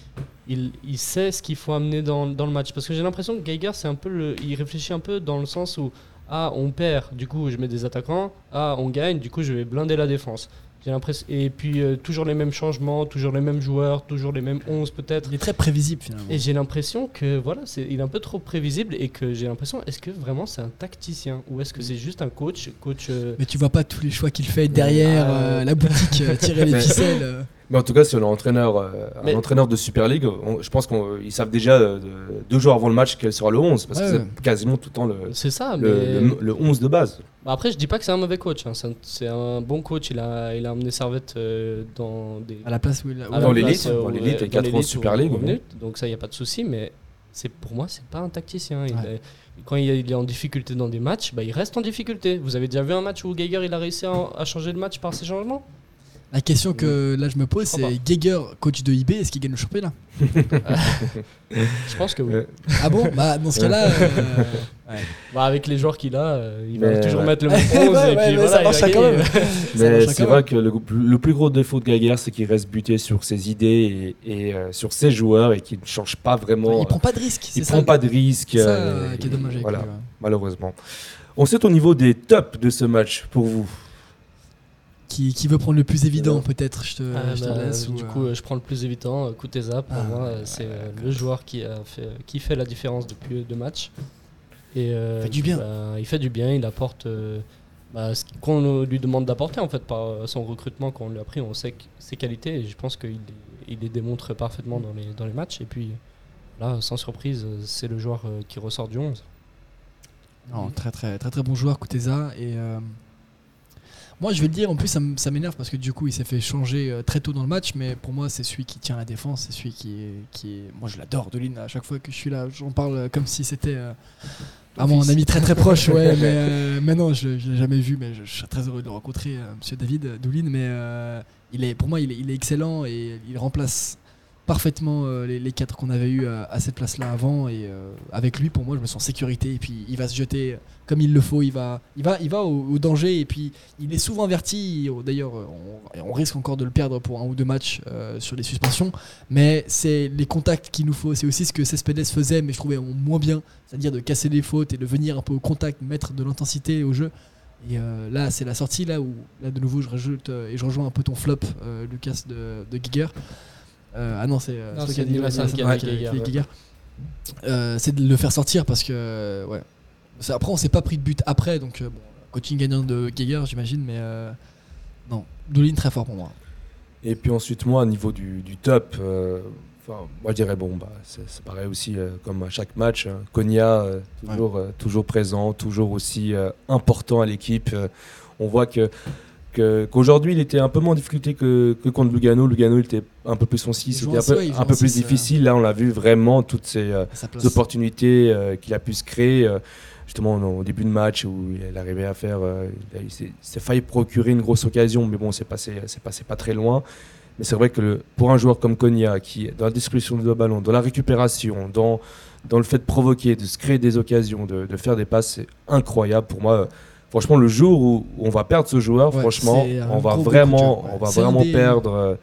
il, il sait ce qu'il faut amener dans, dans le match? Parce que j'ai l'impression que Geiger c'est un peu le, il réfléchit un peu dans le sens où ah on perd, du coup je mets des attaquants, ah on gagne, du coup je vais blinder la défense. J'ai l'impression et puis euh, toujours les mêmes changements, toujours les mêmes joueurs, toujours les mêmes 11 peut-être. Il est très prévisible finalement. Et j'ai l'impression que voilà, c'est il est un peu trop prévisible et que j'ai l'impression est-ce que vraiment c'est un tacticien ou est-ce que c'est juste un coach, coach euh, Mais tu vois pas tous les choix qu'il fait derrière euh, la boutique, euh, tirer les ficelles. Mais en tout cas, si on est entraîneur, euh, Mais- un entraîneur de Super League, on- je pense qu'ils savent déjà euh, de- deux jours avant le match quel sera le 11, parce Ouais, que c'est quasiment tout le temps le, ça. le, mais le- le 11 de base. Bah après je dis pas que c'est un mauvais coach, hein, c'est un, un bon coach. Il a il a amené Servette euh, dans des à la place où il a. à dans l'élite, dans l'élite, et quatre ans l'élite Super League, donc ça il y a pas de souci, mais c'est pour moi c'est pas un tacticien. Il Ouais. est- quand il est, il est en difficulté dans des matchs, bah, il reste en difficulté. Vous avez déjà vu un match où Geiger il a réussi à, à changer le match par ses changements? La question que là je me pose, c'est Geiger, coach de IB, est-ce qu'il gagne le championnat? Je pense que oui. Ouais. Ah bon? Bah dans ce cas-là. euh, Bah, avec les joueurs qu'il a, euh, il Mais va toujours ouais. mettre le même 11 Ouais, et ouais, puis mais voilà, ça quand même. C'est vrai que le, le plus gros défaut de Gaguerre, c'est qu'il reste buté sur ses idées et, et, euh, sur ses joueurs et qu'il ne change pas vraiment. Il euh, prend pas de risque. il c'est prend ça, pas de risques. c'est ça, euh, euh, qui est dommage avec Voilà, lui, ouais. malheureusement. Ensuite, au niveau des tops de ce match, pour vous Qui, qui veut prendre le plus évident peut-être Je te, Ah, je te bah, laisse. du ou, coup, euh, euh, je prends le plus évident. euh, Kuteza, pour Ah, moi, euh, c'est euh, le joueur qui, a fait, qui fait la différence depuis deux matchs. Et, euh, Fait du bien. bah, il fait du bien, il apporte euh, bah, ce qu'on euh, lui demande d'apporter en fait par euh, son recrutement quand on lui a pris. On sait ses qualités et je pense qu'il les, il les démontre parfaitement dans les, dans les matchs. Et puis là, sans surprise, euh, c'est le joueur euh, qui ressort du 11. Non, très très très très bon joueur Kuteza et euh, moi je vais le dire en plus ça m'énerve parce que du coup il s'est fait changer euh, très tôt dans le match mais pour moi c'est celui qui tient la défense c'est celui qui est, qui est moi je l'adore Dolin à chaque fois que je suis là j'en parle euh, comme si c'était euh, vraiment un ami très très proche ouais mais, euh, mais non je, l'ai jamais vu mais je, je serais très heureux de le rencontrer euh, monsieur David euh, Doulin mais il est pour moi il est, il est excellent et il remplace parfaitement euh, les, quatre qu'on avait eu à, cette place-là avant. Et euh, avec lui pour moi je me sens en sécurité. Et puis il va se jeter comme il le faut. Il va il va il va au, danger. Et puis il est souvent averti. D'ailleurs on, risque encore de le perdre pour un ou deux matchs euh, sur les suspensions. Mais c'est les contacts qu'il nous faut. C'est aussi ce que Cespedes faisait mais je trouvais moins bien. C'est-à-dire de casser les fautes et de venir un peu au contact mettre de l'intensité au jeu. Et euh, là, c'est la sortie là où, là de nouveau, je rajoute euh, et je rejoins un peu ton flop, euh, Lucas de, de Giger. Euh, ah non, c'est euh, qui a c'est de le faire sortir parce que euh, ouais. Après, on s'est pas pris de but après, donc euh, bon, coaching gagnant de Giger, j'imagine, mais euh, non, Doulin très fort pour moi. Et puis ensuite, moi, au niveau du, du top, euh, moi je dirais, bon, bah, c'est pareil aussi, euh, comme à chaque match, hein, Konya, euh, toujours, euh, toujours présent, toujours aussi euh, important à l'équipe. Euh, on voit que, qu'aujourd'hui il était un peu moins en difficulté que, que contre Lugano. Lugano il était un peu plus son 6, Il joue c'était en un peu, un plus six, euh. difficile. Là on l'a vu vraiment toutes ces euh, opportunités euh, qu'il a pu se créer. justement au début de match où il arrivait à faire, euh, il s'est- il s'est failli procurer une grosse occasion, mais bon c'est passé, c'est passé pas très loin. Mais c'est vrai que le- pour un joueur comme Konya, qui dans la distribution du ballon, dans la récupération, dans, dans le fait de provoquer, de se créer des occasions, de, de faire des passes, c'est incroyable pour moi. Franchement, le jour où on va perdre ce joueur, Ouais, franchement, on va vraiment, ouais. on va vraiment des- perdre euh,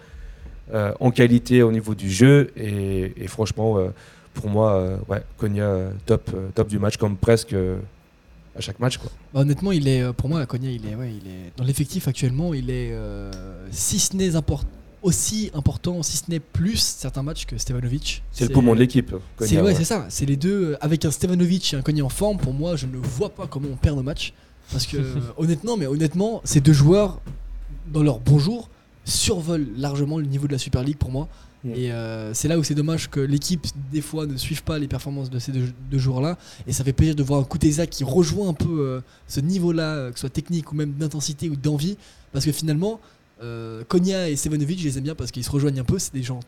euh, en qualité au niveau du jeu. Et, et franchement, euh, pour moi, euh, ouais, Konya top, top du match, comme presque à chaque match. Quoi. Bah, honnêtement, il est, pour moi, Konya, il est, ouais, il est dans l'effectif actuellement, il est si ce n'est aussi important, si ce n'est plus certains matchs que Stevanovic. C'est le poumon de l'équipe. C'est ouais, ouais. ça. C'est les deux. Avec un Stevanovic et un Konya en forme, pour moi, je ne vois pas comment on perd nos matchs. Parce que honnêtement, mais honnêtement, ces deux joueurs, dans leur bon jour, survolent largement le niveau de la Super League pour moi. Et euh, c'est là où c'est dommage que l'équipe des fois ne suive pas les performances de ces deux, deux joueurs-là. Et ça fait plaisir de voir un Kuteza qui rejoint un peu euh, ce niveau-là, euh, que ce soit technique ou même d'intensité ou d'envie. Parce que finalement, euh, Konya et Stevanovic, je les aime bien parce qu'ils se rejoignent un peu. C'est des gens,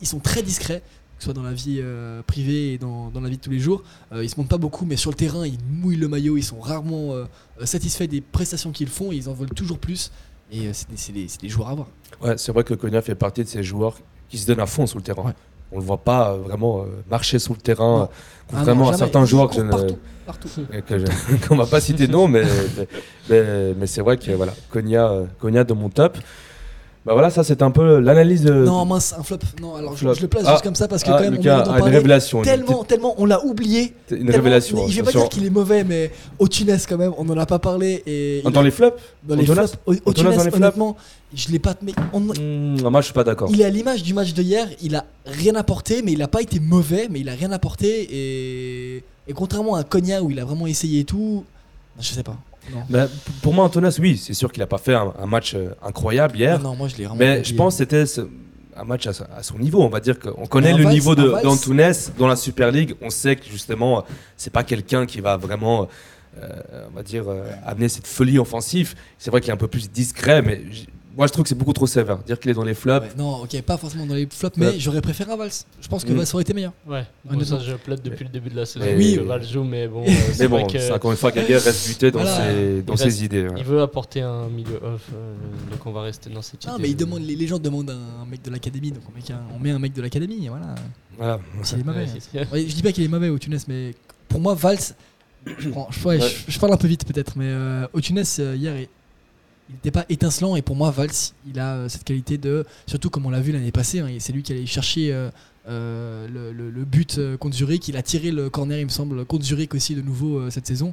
ils sont très discrets, ce soit dans la vie euh, privée et dans, dans la vie de tous les jours. Euh, ils se montrent pas beaucoup, mais sur le terrain, ils mouillent le maillot. Ils sont rarement euh, euh, satisfaits des prestations qu'ils font. Et ils en veulent toujours plus. Et c'est des, c'est des- c'est des joueurs à voir. Ouais, c'est vrai que Konya fait partie de ces joueurs qui se donnent à fond sur le terrain. Ouais. On le voit pas vraiment marcher sur le terrain, Non. Ah non, à certains joueurs que je ne, partout, partout. qu'on va pas citer de nom, mais, mais, mais- c'est vrai que voilà, Konya, Konya de mon top. Bah voilà, ça c'est un peu l'analyse de. Non, mince, un flop. Non, alors je, Flop. je le place Ah. juste comme ça parce que Ah, quand même, Lucas on une révélation. Tellement, tellement, on l'a oublié. Une révélation. mais Je vais pas dire qu'il est mauvais, mais au Tunis quand même, on en a pas parlé. Et Dans a- les flops dans les flops, au, Tunis, honnêtement, je l'ai pas. Mais on- Hmm, Moi je suis pas d'accord. il est à l'image du match de hier. Il a rien apporté, mais il a pas été mauvais, mais il a rien apporté. Et, et contrairement à Konya où il a vraiment essayé et tout, je sais pas. Bah, p- pour moi, Antonas, oui, c'est sûr qu'il a pas fait un, un match euh, incroyable hier. non, moi je l'ai. Mais oublié. je pense que c'était ce- un match à, son niveau. On va dire qu'on connaît le Valls- niveau d'Antunes dans la Super League. On sait que justement, c'est pas quelqu'un qui va vraiment, euh, on va dire, euh, amener cette folie offensive. C'est vrai qu'il est un peu plus discret, mais moi je trouve que c'est beaucoup trop sévère. Dire qu'il est dans les flops. Ouais, non, ok, pas forcément dans les flops, mais j'aurais préféré un Vals. Je pense que Mm. Vals aurait été meilleur. Ouais, bon, Honnêtement. ça je plaide depuis le début de la saison. Mais oui. que Val joue, mais bon, euh, Mais bon, vrai que c'est encore une fois Gagger reste buté dans Voilà. ses, dans Il ses reste- idées. ouais. il veut apporter un milieu off, euh, donc on va rester dans cette Non, idée. mais il demande, les, les gens demandent un mec de l'académie, donc on met, qu'un- on met un mec de l'académie, et voilà. Voilà. S'il est mauvais. Ouais. Ouais, je dis pas qu'il est mauvais au Tunis, mais pour moi, Vals, je, prends- je- ouais, Ouais. je- je parle un peu vite peut-être, mais euh, au Tunis, euh, hier, il n'était pas étincelant, et pour moi, Vals, il a euh, cette qualité de. Surtout comme on l'a vu l'année passée, hein, c'est lui qui allait chercher euh, euh, le, but contre Zurich, il a tiré le corner, il me semble, contre Zurich aussi de nouveau cette saison.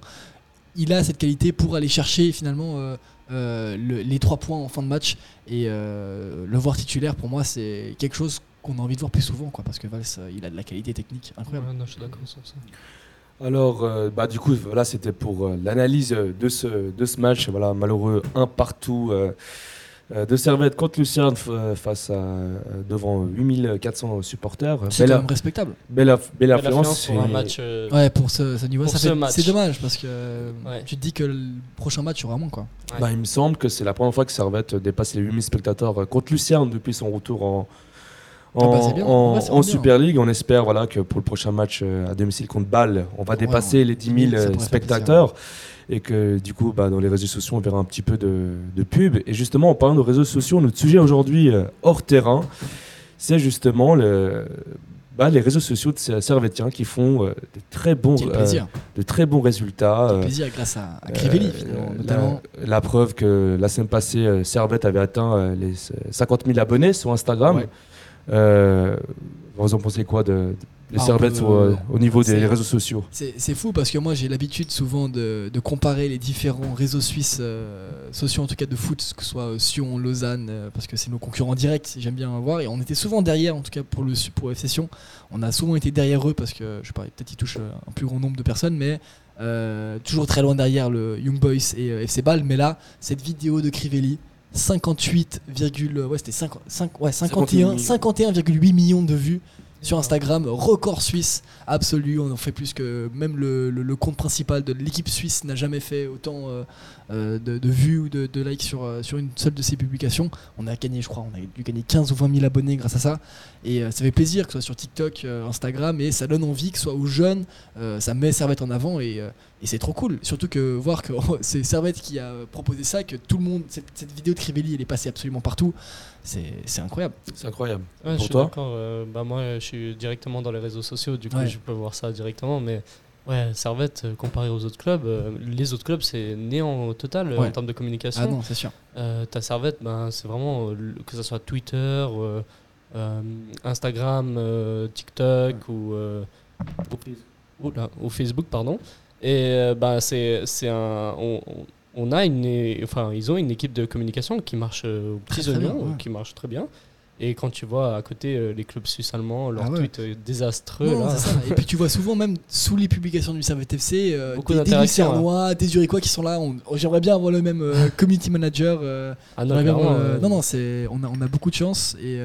Il a cette qualité pour aller chercher finalement le- les trois points en fin de match, et le voir titulaire, pour moi, c'est quelque chose qu'on a envie de voir plus souvent, quoi, parce que euh, il a de la qualité technique incroyable. Je suis d'accord sur ça. Alors, euh, bah, du coup, voilà, c'était pour euh, l'analyse de ce, de ce match. Voilà, malheureux, un partout euh, de Servette contre Lucerne f- face à devant 8400 supporters. C'est quand même respectable. belle, aff- belle Belle affluence. affluence pour un match. euh, Ouais, pour ce, ce niveau, Pour ça ce fait- match. c'est dommage parce que Ouais. tu te dis que le prochain match, il y aura moins quoi. Bah, il me semble que c'est la première fois que Servette dépasse les 8000 spectateurs contre Lucerne depuis son retour en, Ah en, bah, en- Ouais. Super League. On espère voilà, que pour le prochain match euh, à domicile contre Bâle, on va Ouais, dépasser ouais. les 10 000 Ça pourrait euh, spectateurs. Et que du coup, bah, dans les réseaux sociaux, on verra un petit peu de, de pub. Et justement, en parlant de réseaux sociaux, notre sujet aujourd'hui euh, hors terrain, c'est justement le, bah, les réseaux sociaux de ces Servettiens qui font euh, de, très bons, euh, de très bons résultats. Euh, plaisir grâce à, à Crivelli la- notamment. La, preuve que la semaine passée, Servette avait atteint les 50 000 abonnés sur Instagram. Ouais. Euh, vous en pensez quoi de, les Ah, peut- sur, euh, au niveau des réseaux sociaux? C'est fou parce que moi j'ai l'habitude souvent de, de comparer les différents réseaux suisses euh, sociaux en tout cas de foot, que ce soit Sion, Lausanne, euh, parce que c'est nos concurrents directs, j'aime bien voir. Et on était souvent derrière, en tout cas pour le pour FC Sion, on a souvent été derrière eux parce que je pas, peut-être ils touchent un plus grand nombre de personnes, mais toujours très loin derrière le Young Boys et FC Ball. Mais là, cette vidéo de Crivelli, 58, ouais, c'était 50 cinq- ouais, 51 51 51,8 millions de vues. sur Instagram, record suisse absolu. On en fait plus que même le, le- le compte principal de l'équipe suisse n'a jamais fait autant euh, euh, de, de vues ou de, de likes sur, euh, sur une seule de ses publications. On a gagné, je crois, on a dû gagner 15 ou 20 000 abonnés grâce à ça. Et euh, ça fait plaisir que ce soit sur TikTok, euh, Instagram, et ça donne envie que ce soit aux jeunes. ça met Servette en avant et, et c'est trop cool. Surtout que voir que c'est Servette qui a proposé ça, que tout le monde, cette, cette vidéo de Crivelli, elle est passée absolument partout. C'est c'est incroyable. C'est incroyable. Ouais, je Pour suis toi d'accord. euh, bah moi, je suis directement dans les réseaux sociaux, du coup, Ouais. je peux voir ça directement. Mais ouais, Servette, euh, comparé aux autres clubs, euh, les autres clubs, c'est néant au total euh, Ouais. en termes de communication. Ah non, c'est sûr. Euh, ta Servette, ben, c'est vraiment, euh, que ce soit Twitter, euh, euh, Instagram, euh, TikTok ou, euh, ou- oula, ou Facebook, pardon. Et euh, ben, c'est c'est un. On, on- a une, enfin, ils ont une équipe de communication qui marche euh, aux petits Très, oignons, bien, ouais. qui marche très bien. Et quand tu vois à côté euh, les clubs suisses allemands, leurs Ah ouais. tweets désastreux, Non, là, c'est ça. Et puis tu vois souvent même sous les publications du Servette FC euh, des, des Lucernois, des Zurichois qui sont là. On- J'aimerais bien avoir le même euh, community manager. ah non, bien non, non, c'est on a, on a beaucoup de chance et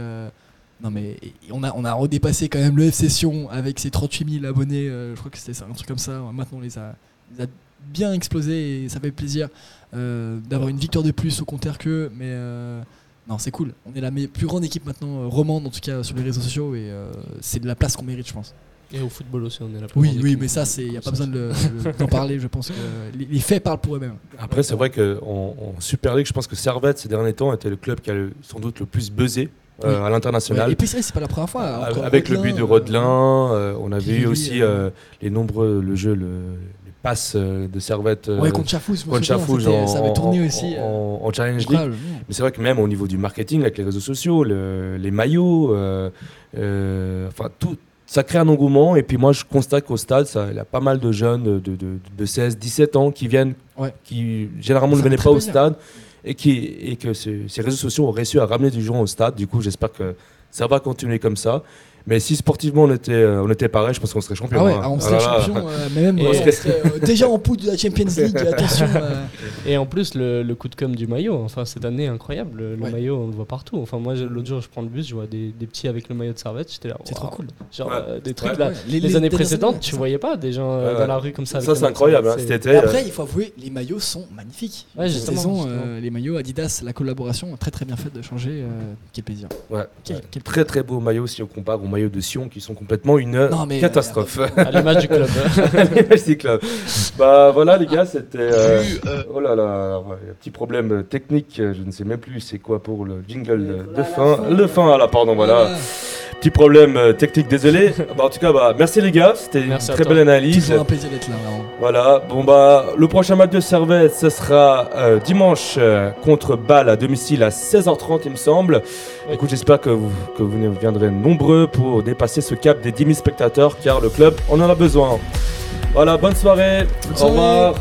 non mais on a on a redépassé quand même le FC Sion avec ses 38 000 abonnés. euh, je crois que c'était ça, un truc comme ça. Maintenant on les a, les a bien explosés et ça fait plaisir euh, d'avoir une victoire de plus au compteur qu'eux. Mais euh, non, c'est cool. On est la plus grande équipe maintenant euh, romande en tout cas sur les réseaux sociaux et euh, c'est de la place qu'on mérite, je pense. Et au football aussi, on est la plus Oui, oui, mais ça, c'est, il n'y a pas besoin ça. de le- de- d'en parler. Je pense que les, les faits parlent pour eux-mêmes. Après, c'est vrai qu'en en Super League, je pense que Servette, ces derniers temps, était le club qui a le- sans doute le plus buzzé euh, à l'international. Ouais, et puis c'est pas la première fois. Avec le but de euh, Rodelin, euh, on avait eu Kivili, aussi les nombreux, le jeu, le, les passes euh, de Servette Ouais, contre me contre en, ça avait tourné en- aussi. en- en Challenge League. Mais c'est vrai que même au niveau du marketing, avec les réseaux sociaux, le- les maillots, euh, euh, enfin tout, ça crée un engouement. Et puis moi, je constate qu'au stade, ça- il y a pas mal de jeunes de, de, de 16, 17 ans qui viennent, Ouais. qui généralement Ça ne venaient pas au stade et, qui, et que ces, réseaux sociaux ont réussi à ramener du gens au stade. Du coup, j'espère que ça va continuer comme ça. Mais si sportivement on était, euh, on était pareil, je pense qu'on serait champion. Ah ouais, hein. ah, on serait champion, euh, mais même Et- on serait, euh, déjà en poule de la Champions League. attention. euh, Et en plus, le, le coup de com du maillot, enfin cette année incroyable, le, Ouais. maillot on le voit partout. Enfin moi l'autre jour je prends le bus, je vois des, des petits avec le maillot de Servette, j'étais là. C'est trop cool. Genre Ouais. euh, des trucs Ouais. là. Ouais, Les, les- les années précédentes, années, tu voyais pas des gens Ouais, dans la rue comme ça. avec Ça, c'est incroyable. hein. Euh, après, il faut avouer, les maillots sont magnifiques. Ouais, Cette justement, saison, justement. euh, les maillots Adidas, la collaboration, très très bien faite de changer. quel plaisir. ouais. Quel- Très très beau maillot si on compare aux maillots de Sion qui sont complètement une Non, mais, catastrophe. À l'image du club. Merci Club. Bah voilà les gars, c'était. euh, Oh là là, ouais, un petit problème technique, euh, je ne sais même plus c'est quoi pour le jingle de, de fin. Le fin, ah là, pardon, voilà. Petit problème euh, technique, désolé. Bah, en tout cas, bah, merci les gars, c'était une Merci à très toi. belle analyse. Toujours un plaisir d'être là, vraiment. Voilà, bon bah le prochain match de Servette ce sera euh, dimanche euh, contre Bâle à domicile à 16h30 il me semble. Oui. Écoute j'espère que vous, que vous viendrez nombreux pour dépasser ce cap des 10 000 spectateurs car le club en en a besoin. Voilà, bonne soirée, Bonne au soirée. revoir.